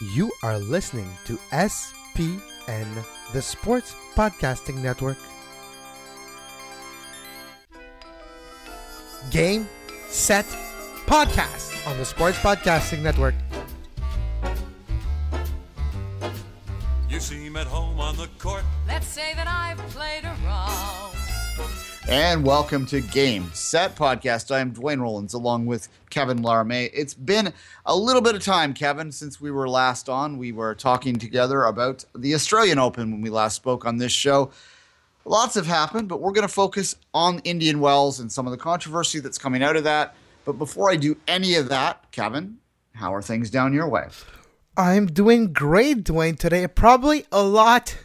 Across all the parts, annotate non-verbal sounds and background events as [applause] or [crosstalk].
You are listening to SPN, the Sports Podcasting Network. Game, set, podcast on the Sports Podcasting Network. You seem at home on the court. Let's say that I've played around. And welcome to Game Set Podcast. I am Dwayne Rollins along with Kevin Larme. It's been a little bit of time, Kevin, since we were last on. We were talking together about the Australian Open when we last spoke on this show. Lots have happened, but we're going to focus on Indian Wells and some of the controversy that's coming out of that. But before I do any of that, Kevin, how are things down your way? I'm doing great, Dwayne, today. Probably a lot,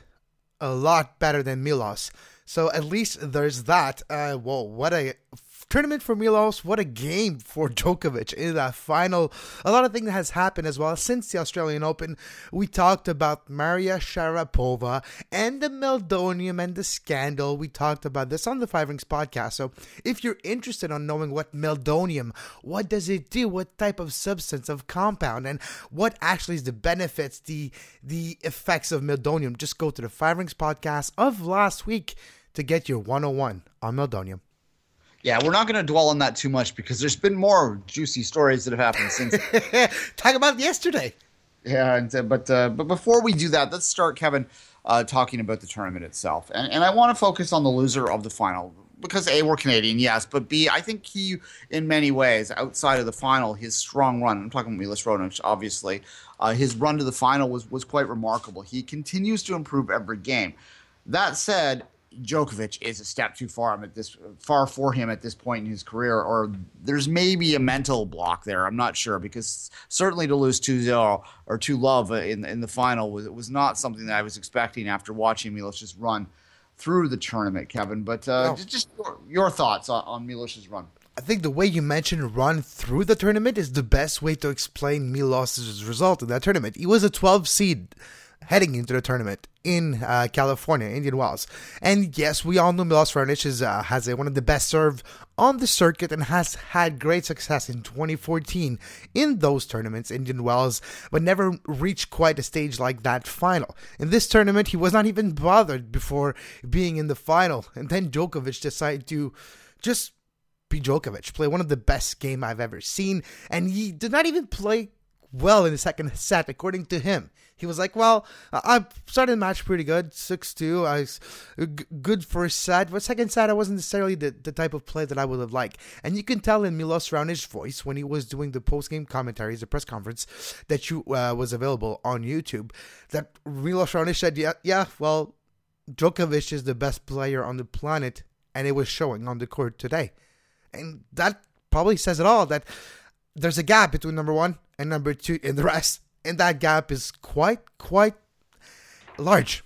a lot better than Milos. So at least there's that. Uh, whoa, what a tournament for Milos. What a game for Djokovic in that final. A lot of things has happened as well since the Australian Open. We talked about Maria Sharapova and the Meldonium and the scandal. We talked about this on the Five Rings podcast. So if you're interested on knowing what Meldonium, what does it do, what type of substance of compound, and what actually is the benefits, the the effects of Meldonium, just go to the Five Rings podcast of last week to get your 101 on Meldonium. Yeah, we're not going to dwell on that too much because there's been more juicy stories that have happened since. [laughs] Talk about yesterday. Yeah, and, uh, but uh, but before we do that, let's start, Kevin, uh, talking about the tournament itself, and and I want to focus on the loser of the final because a we're Canadian, yes, but b I think he, in many ways, outside of the final, his strong run. I'm talking about Milos Raonic, obviously. Uh, his run to the final was was quite remarkable. He continues to improve every game. That said, Djokovic is a step too far at this far for him at this point in his career, or there's maybe a mental block there. I'm not sure because certainly to lose 2-0 or 2 love in in the final was was not something that I was expecting after watching Milos just run through the tournament, Kevin. But uh, No. just, just your, your thoughts on, on Milos's run. I think the way you mentioned run through the tournament is the best way to explain Milos's result in that tournament. He was a 12 seed heading into the tournament in uh, California, Indian Wells. And yes, we all know Milos Raonic is, uh, has a, one of the best serve on the circuit and has had great success in 2014 in those tournaments, Indian Wells, but never reached quite a stage like that final. In this tournament, he was not even bothered before being in the final. And then Djokovic decided to just be Djokovic, play one of the best game I've ever seen, and he did not even play well in the second set, according to him. He was like, "Well, I started the match pretty good, six two. I was g- good first set, but second set I wasn't necessarily the, the type of play that I would have liked." And you can tell in Milos Raonic's voice when he was doing the post game commentaries, the press conference that you uh, was available on YouTube, that Milos Raonic said, "Yeah, yeah, well, Djokovic is the best player on the planet, and it was showing on the court today." And that probably says it all that there's a gap between number one and number two in the rest. And that gap is quite, quite large.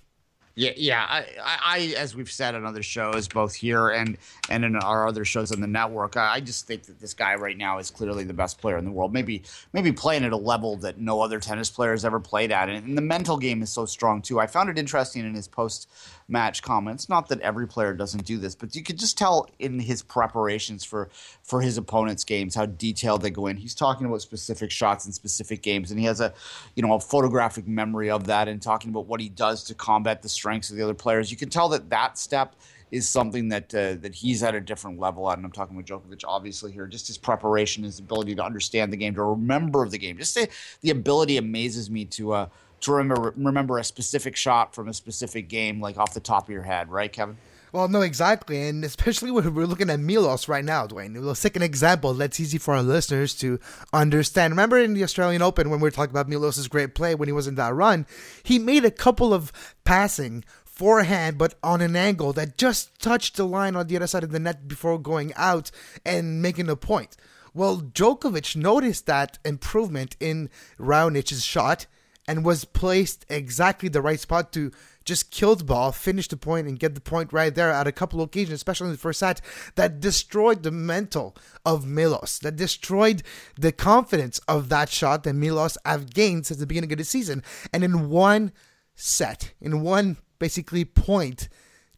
Yeah, yeah. I, I, as we've said on other shows, both here and and in our other shows on the network, I, I just think that this guy right now is clearly the best player in the world. Maybe maybe playing at a level that no other tennis player has ever played at, and, and the mental game is so strong too. I found it interesting in his post match comments. Not that every player doesn't do this, but you could just tell in his preparations for for his opponent's games how detailed they go in. He's talking about specific shots in specific games, and he has a you know a photographic memory of that, and talking about what he does to combat the strengths of the other players. You can tell that that step is something that uh, that he's at a different level at, and I'm talking with Djokovic obviously here. Just his preparation, his ability to understand the game, to remember the game. Just the, the ability amazes me to. Uh, to remember remember a specific shot from a specific game, like off the top of your head, right, Kevin? Well, no, exactly. And especially when we're looking at Milos right now, Dwayne. We'll take an example that's easy for our listeners to understand. Remember in the Australian Open when we were talking about Milos's great play when he was in that run, he made a couple of passing forehand, but on an angle that just touched the line on the other side of the net before going out and making a point. Well, Djokovic noticed that improvement in Raonic's shot and was placed exactly the right spot to just kill the ball, finish the point, and get the point right there at a couple occasions, especially in the first set, that destroyed the mental of Milos, that destroyed the confidence of that shot that Milos have gained since the beginning of the season. And in one set, in one basically point,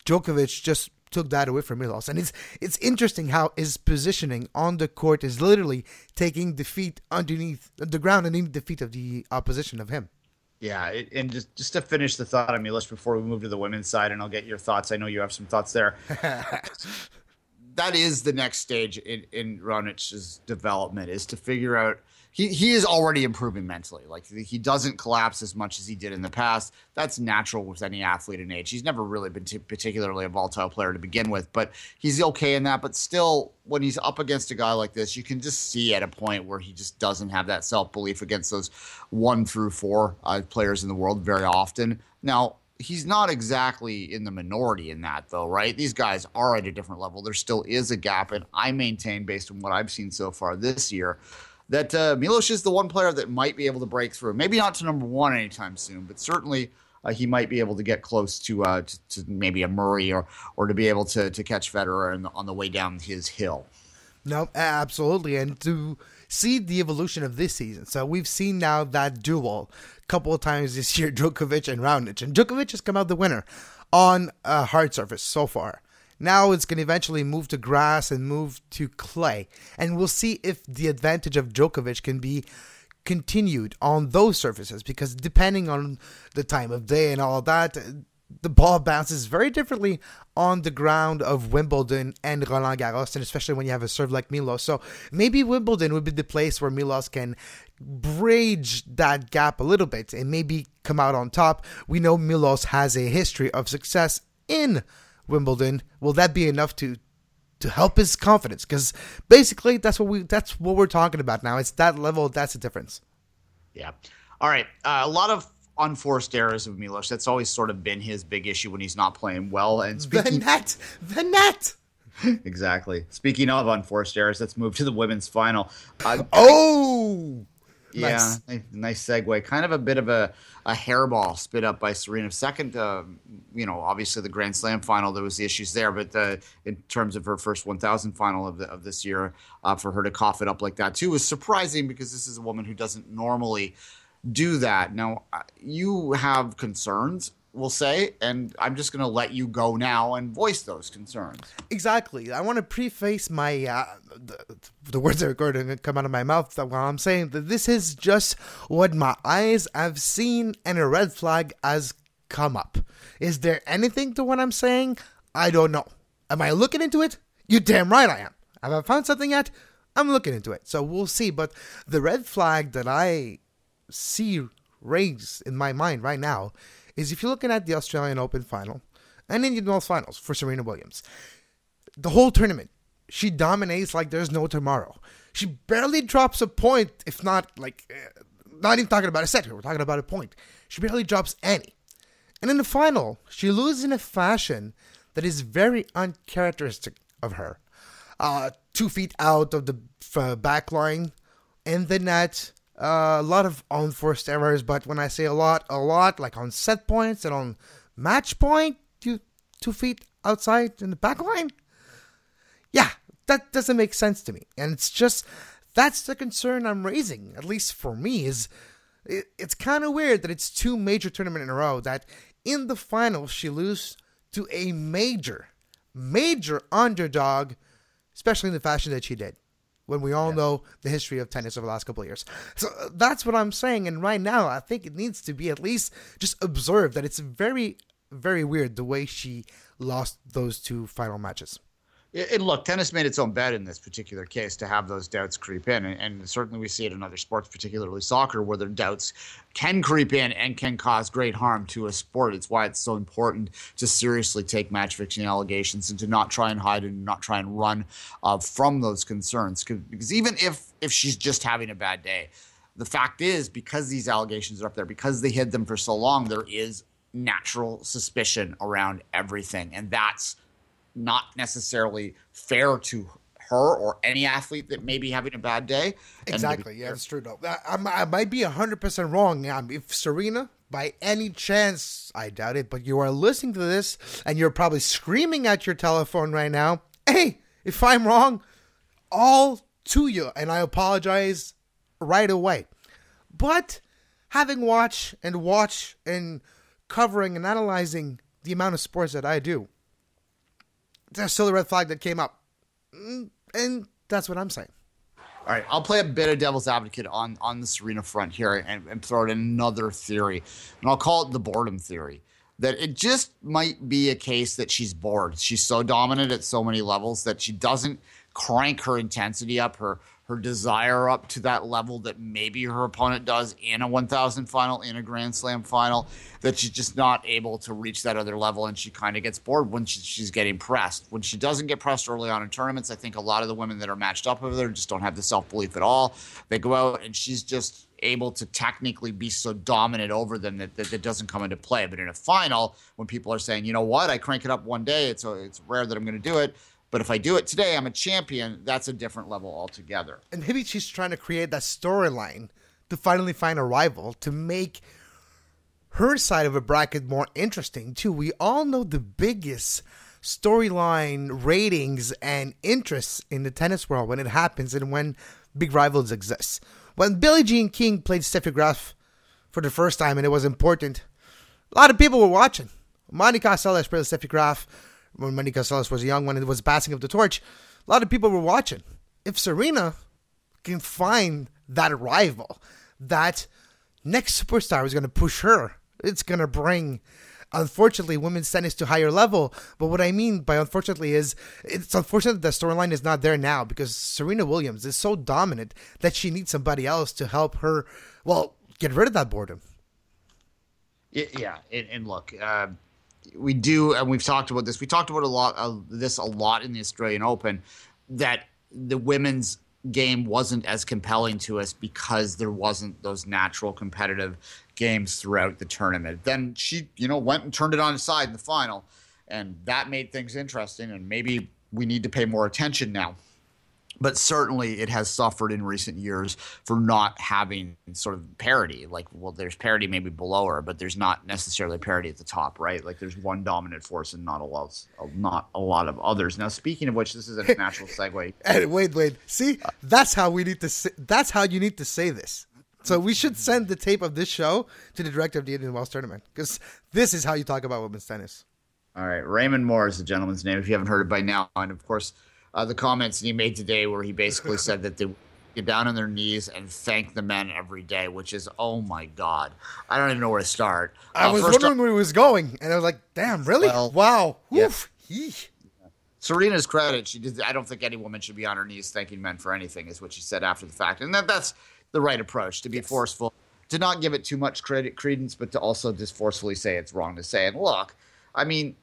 Djokovic just took that away from Milos. And it's it's interesting how his positioning on the court is literally taking defeat underneath the ground underneath the feet of the opposition of him. Yeah, it, and just just to finish the thought on Milos before we move to the women's side, and I'll get your thoughts. I know you have some thoughts there. [laughs] that is the next stage in in Raonic's development is to figure out he he is already improving mentally. Like he doesn't collapse as much as he did in the past. That's natural with any athlete in age. He's never really been t- particularly a volatile player to begin with, but he's okay in that. But still, when he's up against a guy like this, you can just see at a point where he just doesn't have that self belief against those one through four uh, players in the world very often. Now. He's not exactly in the minority in that, though, right? These guys are at a different level. There still is a gap, and I maintain, based on what I've seen so far this year, that uh, Milos is the one player that might be able to break through. Maybe not to number one anytime soon, but certainly uh, he might be able to get close to, uh, to, to maybe a Murray or or to be able to to catch Federer the, on the way down his hill. No, absolutely, and to see the evolution of this season. So we've seen now that duel a couple of times this year, [laughs] Djokovic and Raonic, and Djokovic has come out the winner on a hard surface so far. Now it's going to eventually move to grass and move to clay. And we'll see if the advantage of Djokovic can be continued on those surfaces because depending on the time of day and all that, the ball bounces very differently on the ground of Wimbledon and Roland Garros, and especially when you have a serve like Milos. So maybe Wimbledon would be the place where Milos can bridge that gap a little bit and maybe come out on top. We know Milos has a history of success in Wimbledon, will that be enough to to help his confidence? Because basically, that's what we that's what we're talking about now. It's that level. That's the difference. Yeah. All right. Uh, a lot of unforced errors of Milos. That's always sort of been his big issue when he's not playing well. And speaking the net, the net. [laughs] exactly. Speaking of unforced errors, let's move to the women's final. Uh, oh, yeah, nice. nice segue. Kind of a bit of a, a hairball spit up by Serena. Second, uh, you know, obviously the Grand Slam final, there was the issues there, but uh, in terms of her first 1,000 final of, the, of this year, uh, for her to cough it up like that too was surprising because this is a woman who doesn't normally do that. Now, uh, you have concerns will say, and I'm just going to let you go now and voice those concerns. Exactly. I want to preface my uh, the, the, words that are going to come out of my mouth while I'm saying that this is just what my eyes have seen, and a red flag has come up. Is there anything to what I'm saying? I don't know. Am I looking into it? You damn right I am. Have I found something yet? I'm looking into it. So we'll see. But the red flag that I see raised in my mind right now is if you're looking at the Australian Open final and Indian Wells finals for Serena Williams, the whole tournament, she dominates like there's no tomorrow. She barely drops a point, if not like, uh, not even talking about a set here, we're talking about a point. She barely drops any. And in the final, she loses in a fashion that is very uncharacteristic of her. Uh, two feet out of the uh, back line, in the net, a lot of unforced errors, but when I say a lot, a lot, like on set points and on match point, two, two feet outside in the back line. Yeah, that doesn't make sense to me. And it's just, that's the concern I'm raising, at least for me, is it, it's kind of weird that it's two major tournaments in a row that in the final she loses to a major, major underdog, especially in the fashion that she did when we all yeah. know the history of tennis over the last couple of years. So uh, that's what I'm saying. And right now, I think it needs to be at least just observed that it's very, very weird the way she lost those two final matches. And look, tennis made its own bed in this particular case to have those doubts creep in. And, certainly we see it in other sports, particularly soccer, where their doubts can creep in and can cause great harm to a sport. It's why it's so important to seriously take match fixing allegations and to not try and hide and not try and run uh, from those concerns. Because even if, if she's just having a bad day, the fact is, because these allegations are up there, because they hid them for so long, there is natural suspicion around everything. And that's not necessarily fair to her or any athlete that may be having a bad day. Exactly. Yeah, that's true. Though I, I, might be hundred percent wrong. Um, if Serena, by any chance, I doubt it, but you are listening to this and you're probably screaming at your telephone right now. Hey, if I'm wrong, all to you, and I apologize right away. But having watched and watched and covering and analyzing the amount of sports that I do, there's still the red flag that came up. Mm, and that's what I'm saying. All right, I'll play a bit of devil's advocate on on the Serena front here and, and throw out another theory, and I'll call it the boredom theory. That it just might be a case that she's bored. She's so dominant at so many levels that she doesn't crank her intensity up, her her desire up to that level that maybe her opponent does in a 1000 final, in a Grand Slam final, that she's just not able to reach that other level and she kind of gets bored when she, she's getting pressed. When she doesn't get pressed early on in tournaments, I think a lot of the women that are matched up with her just don't have the self belief at all. They go out and she's just able to technically be so dominant over them that, that that doesn't come into play. But in a final, when people are saying, you know what, I crank it up one day, it's a, it's rare that I'm going to do it. But if I do it today, I'm a champion. That's a different level altogether. And maybe she's trying to create that storyline to finally find a rival to make her side of a bracket more interesting too. We all know the biggest storyline ratings and interests in the tennis world when it happens and when big rivals exist. When Billie Jean King played Steffi Graf for the first time and it was important, a lot of people were watching. Monica Seles played Steffi Graf when Monica Seles was young, when it was passing of the torch, a lot of people were watching. If Serena can find that rival, that next superstar is going to push her, it's going to bring, unfortunately, women's tennis to higher level. But what I mean by unfortunately is it's unfortunate that the storyline is not there now because Serena Williams is so dominant that she needs somebody else to help her, well, get rid of that boredom. Yeah, and, and look, uh, we do, and we've talked about this. We talked about a lot of this a lot in the Australian Open that the women's game wasn't as compelling to us because there wasn't those natural competitive games throughout the tournament. Then she, you know, went and turned it on its side in the final, and that made things interesting. And maybe we need to pay more attention now but certainly it has suffered in recent years for not having sort of parity. Like, well, there's parity maybe below her, but there's not necessarily parity at the top, right? Like, there's one dominant force and not a lot, not a lot of others. Now, speaking of which, this is a [laughs] natural segue. Hey, wait, wait. See, that's how we need to. Say, that's how you need to say this. So we should send the tape of this show to the director of the Indian Wells tournament because this is how you talk about women's tennis. All right, Raymond Moore is the gentleman's name. If you haven't heard it by now, and of course uh, the comments that he made today where he basically said that they get down on their knees and thank the men every day, which is oh my god, I don't even know where to start. I Uh, was first wondering where he was going, and I was like, "Damn, really? Well, wow, yeah. Oof. Serena's credit, she did. I don't think any woman should be on her knees thanking men for anything, is what she said after the fact, and that that's the right approach to be forceful, to not give it too much credit credence, but to also just forcefully say it's wrong to say. And look, I mean,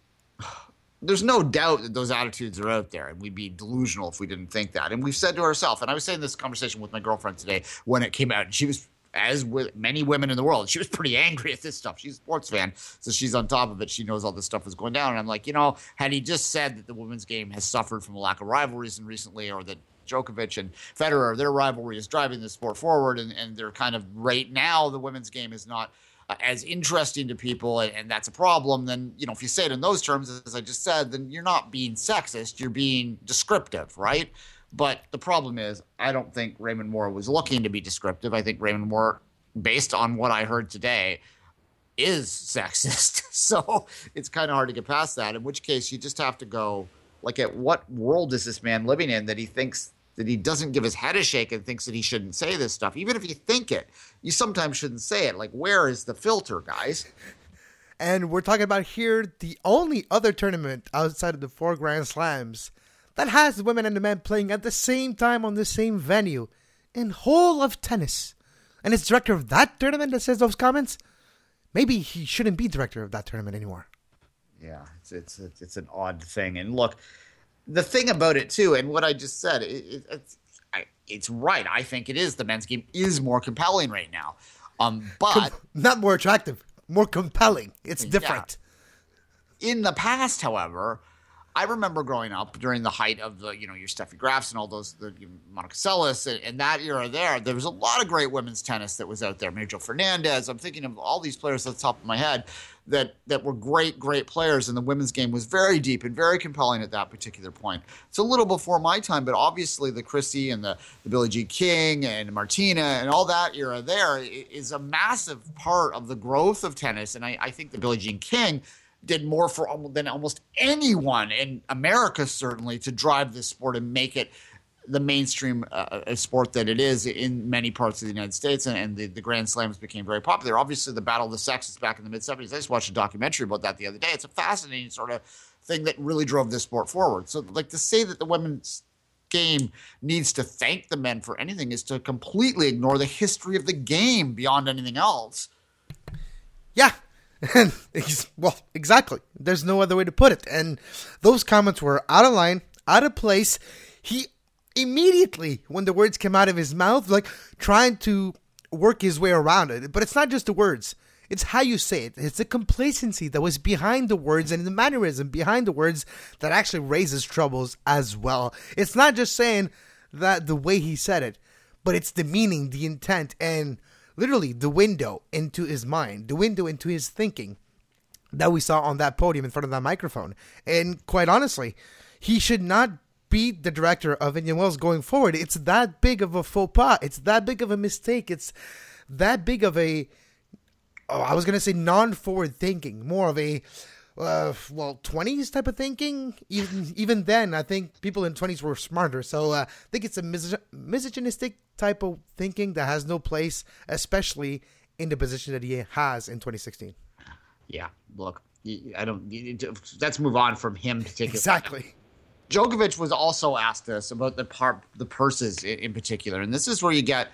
there's no doubt that those attitudes are out there, and we'd be delusional if we didn't think that. And we've said to ourselves, and I was saying this conversation with my girlfriend today when it came out, and she was, as with many women in the world, she was [laughs] pretty angry at this stuff. She's a sports fan, so she's on top of it. She knows all this stuff is going down. And I'm like, you know, had he just said that the women's game has suffered from a lack of rivalries in recently, or that Djokovic and Federer, their rivalry is driving the sport forward, and, and they're kind of right now the women's game is not as interesting to people, and, and that's a problem. Then you know, if you say it in those terms, as I just said, then you're not being sexist, you're being descriptive, right? But the problem is, I don't think Raymond Moore was looking to be descriptive. I think Raymond Moore, based on what I heard today, is sexist. [laughs] So it's kind of hard to get past that. In which case, you just have to go like, at what world is this man living in that he thinks that he doesn't give his head a shake and thinks that he shouldn't say this stuff? Even if you think it, you sometimes shouldn't say it. Like, where is the filter, guys? [laughs] And we're talking about here the only other tournament outside of the four Grand Slams that has women and the men playing at the same time on the same venue in whole of tennis. And it's director of that tournament that says those comments. Maybe he shouldn't be director of that tournament anymore. Yeah, it's it's it's, it's an odd thing. And look, the thing about it too, and what I just said, it, it, it's I, it's right. I think it is the men's game is more compelling right now. Um, but Not more attractive, more compelling. It's different. in the past, however, I remember growing up during the height of the, you know, your Steffi Grafs and all those, the Monica Seles and, and that era there, there was a lot of great women's tennis that was out there. Mary Joe Fernandez. I'm thinking of all these players at the top of my head that that were great, great players, and the women's game was very deep and very compelling at that particular point. It's a little before my time, but obviously the Chrissy and the, the Billie Jean King and Martina and all that era there is a massive part of the growth of tennis. And I, I think the Billie Jean King did more for than almost anyone in America, certainly, to drive this sport and make it the mainstream uh, sport that it is in many parts of the United States, and, and the, the Grand Slams became very popular. Obviously, the Battle of the Sexes back in the mid 70s, I just watched a documentary about that the other day. It's a fascinating sort of thing that really drove this sport forward. So, like to say that the women's game needs to thank the men for anything is to completely ignore the history of the game beyond anything else. Yeah. And he's well, exactly. There's no other way to put it. And those comments were out of line, out of place. He immediately, when the words came out of his mouth, like trying to work his way around it. But it's not just the words. It's how you say it. It's the complacency that was behind the words and the mannerism behind the words that actually raises troubles as well. It's not just saying that the way he said it, but it's the meaning, the intent, and literally the window into his mind, the window into his thinking that we saw on that podium in front of that microphone. And quite honestly, he should not be the director of Indian Wells going forward. It's that big of a faux pas. It's that big of a mistake. It's that big of a oh, I was gonna say non-forward thinking, more of a uh, well, twenties type of thinking. Even even then, I think people in twenties were smarter. So uh, I think it's a mis- misogynistic type of thinking that has no place, especially in the position that he has in 2016. Yeah, look, I don't. Let's move on from him particularly. Exactly. Djokovic was also asked this about the part, the purses in, in particular, and this is where you get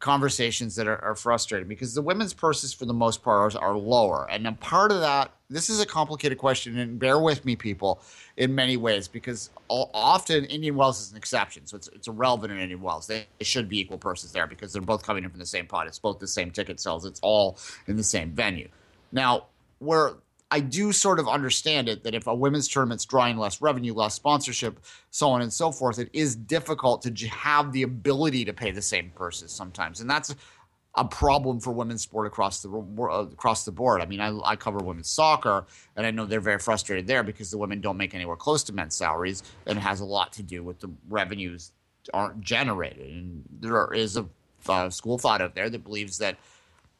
conversations that are, are, frustrating because the women's purses, for the most part, are, are lower. And a part of that, this is a complicated question, and bear with me, people, in many ways, because often Indian Wells is an exception. So it's, it's irrelevant in Indian Wells. They, they, should be equal purses there because they're both coming in from the same pot. It's both the same ticket sales, it's all in the same venue. Now, where I do sort of understand it that if a women's tournament's drawing less revenue, less sponsorship, so on and so forth, it is difficult to have the ability to pay the same purses sometimes, and that's a problem for women's sport across the uh, across the board. I mean, I, I cover women's soccer, and I know they're very frustrated there because the women don't make anywhere close to men's salaries, and it has a lot to do with the revenues aren't generated. And there is a, a school thought out there that believes that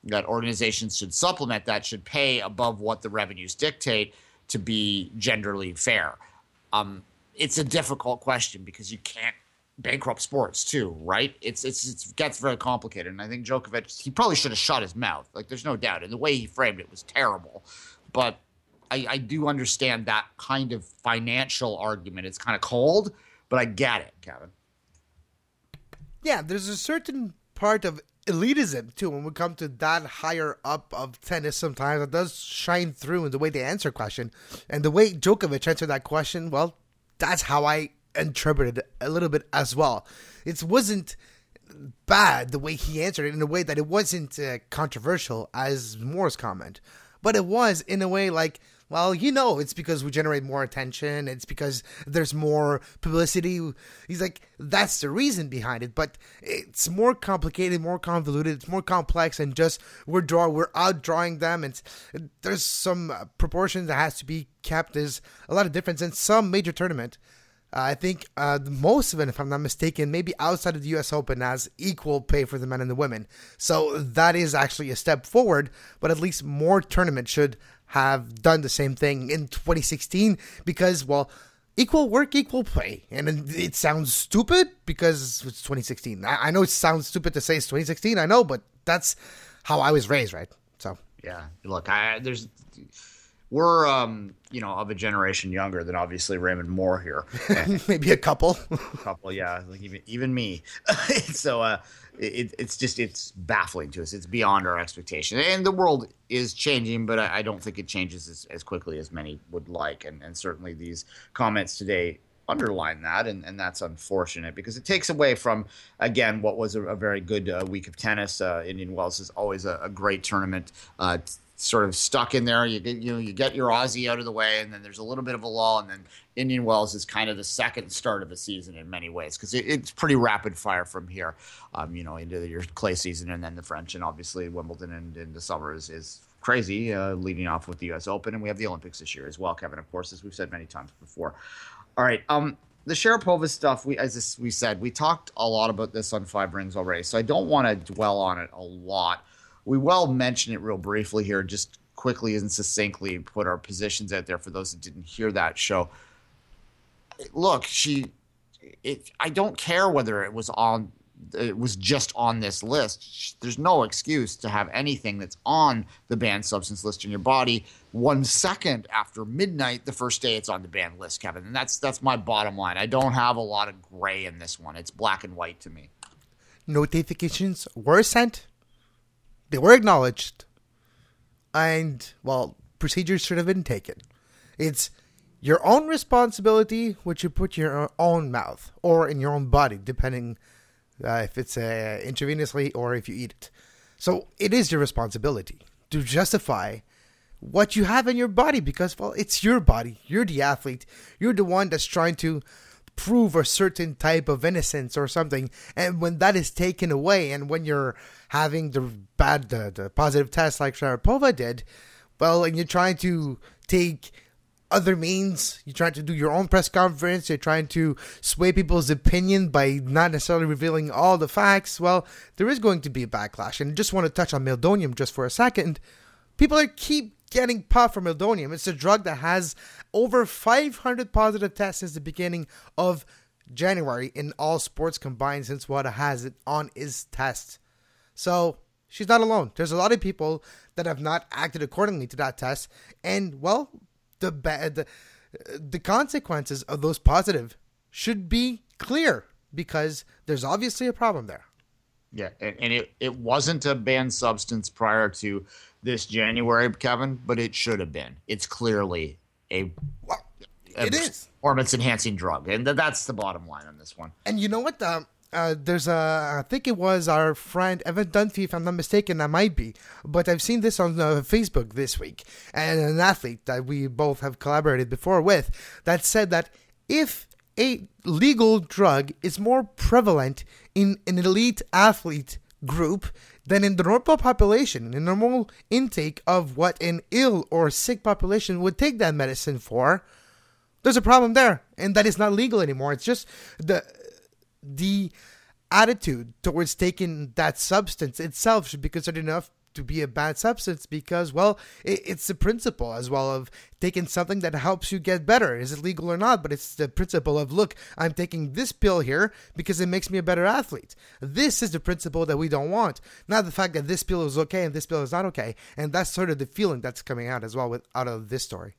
that organizations should supplement that, should pay above what the revenues dictate to be genderly fair. Um, it's a difficult question because you can't bankrupt sports too, right? It's, it's it gets very complicated, and I think Djokovic he probably should have shut his mouth. Like there's no doubt, and the way he framed it was terrible. But I, I do understand that kind of financial argument. It's kind of cold, but I get it, Kevin. Yeah, there's a certain part of elitism too when we come to that higher up of tennis sometimes it does shine through in the way they answer question. And the way Djokovic answered that question well that's how I interpreted it a little bit as well. It wasn't bad the way he answered it in a way that it wasn't uh, controversial as Moore's comment but it was in a way like well, you know, it's because we generate more attention. It's because there's more publicity. He's like, that's the reason behind it. But it's more complicated, more convoluted. It's more complex, and just we're draw, we're outdrawing them. And there's some proportion that has to be kept. There's a lot of difference in some major tournament. Uh, I think uh, most of it, if I'm not mistaken, maybe outside of the U.S. Open, has equal pay for the men and the women. So that is actually a step forward. But at least more tournaments should have done the same thing in 2016 because, well, equal work, equal pay. And it sounds stupid because it's 2016. I, know it sounds stupid to say it's 2016, I know, but that's how I was raised, right? So, yeah, look, I, there's we're um, you know of a generation younger than obviously Raymond Moore here. [laughs] Maybe a couple. a couple, yeah, like even even me. [laughs] so uh, it, it's just it's baffling to us. It's beyond our expectation, and the world is changing, but I, I don't think it changes as, as, quickly as many would like. And, and certainly these comments today underline that, and, and that's unfortunate because it takes away from again what was a, a very good uh, week of tennis. Uh, Indian Wells is always a, a great tournament. Uh, sort of stuck in there. You get you know you get your Aussie out of the way, and then there's a little bit of a lull, and then Indian Wells is kind of the second start of the season in many ways because it, it's pretty rapid fire from here, um, you know, into your clay season, and then the French, and obviously Wimbledon and in the summer is, is crazy, uh, leading off with the U.S. Open, and we have the Olympics this year as well, Kevin. Of course, as we've said many times before. All right. Um, the Sharapova stuff, we as we said, we talked a lot about this on Five Rings already, so I don't want to dwell on it a lot we will mention it real briefly here, just quickly and succinctly put our positions out there for those that didn't hear that show. Look, she it I don't care whether it was on it was just on this list. There's no excuse to have anything that's on the banned substance list in your body one second after midnight the first day it's on the banned list, Kevin. And that's that's my bottom line. I don't have a lot of gray in this one. It's black and white to me. Notifications were sent. They were acknowledged. And well, procedures should have been taken. It's your own responsibility what you put in your own mouth or in your own body, depending uh, if it's uh, intravenously or if you eat it. So it is your responsibility to justify what you have in your body because, well, it's your body. You're the athlete. You're the one that's trying to prove a certain type of innocence or something. And when that is taken away, and when you're having the bad, the, the positive test like Sharapova did, well, and you're trying to take other means. You're trying to do your own press conference. You're trying to sway people's opinion by not necessarily revealing all the facts. Well, there is going to be a backlash. And I just want to touch on meldonium just for a second. People are keep getting puffed for meldonium. It's a drug that has over 500 positive tests since the beginning of January in all sports combined since WADA has it on its test. So she's not alone. There's a lot of people that have not acted accordingly to that test. And, well, the the, the consequences of those positive should be clear because there's obviously a problem there. Yeah, and, and it, it wasn't a banned substance prior to this January, Kevin, but it should have been. It's clearly a, well, a it is performance enhancing drug, and that's the bottom line on this one. And you know what? Um, uh, there's a, I think it was our friend Evan Dunphy, if I'm not mistaken, I might be, but I've seen this on uh, Facebook this week, and an athlete that we both have collaborated before with that said that if a legal drug is more prevalent in an elite athlete group than in the normal population, in normal intake of what an ill or sick population would take that medicine for, there's a problem there, and that is not legal anymore. It's just the the attitude towards taking that substance itself should be considered enough to be a bad substance because, well, it, it's the principle as well of taking something that helps you get better. Is it legal or not? But it's the principle of, look, I'm taking this pill here because it makes me a better athlete. This is the principle that we don't want. Not the fact that this pill is okay and this pill is not okay. And that's sort of the feeling that's coming out as well with out of this story.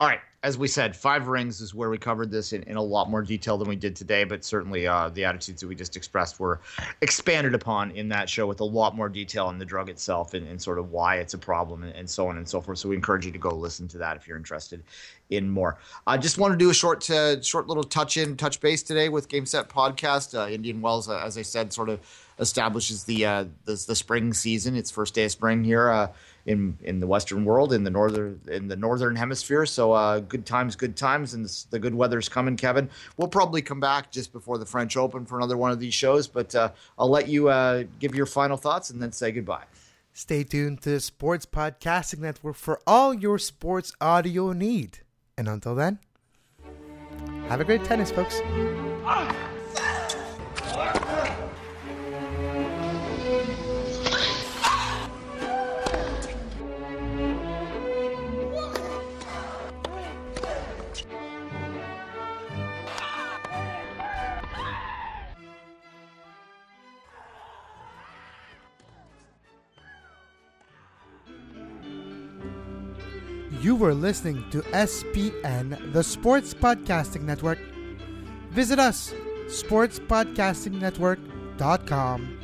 All right. As we said, Five Rings is where we covered this in, in a lot more detail than we did today, but certainly uh, the attitudes that we just expressed were expanded upon in that show with a lot more detail on the drug itself and, and sort of why it's a problem and, and, so on and so forth. So we encourage you to go listen to that if you're interested in more. I just want to do a short, uh, short little touch in, touch base today with Game Set Podcast. Uh, Indian Wells, uh, as I said, sort of establishes the, the, the spring season. It's first day of spring here in in the Western world, in the northern in the northern hemisphere. So uh, good times, good times, and the good weather's coming, Kevin. We'll probably come back just before the French Open for another one of these shows, but uh, I'll let you uh, give your final thoughts and then say goodbye. Stay tuned to the Sports Podcasting Network for all your sports audio need. And until then, have a great tennis, folks. Ah! Were listening to SPN, the Sports Podcasting Network. Visit us, sportspodcastingnetwork.com.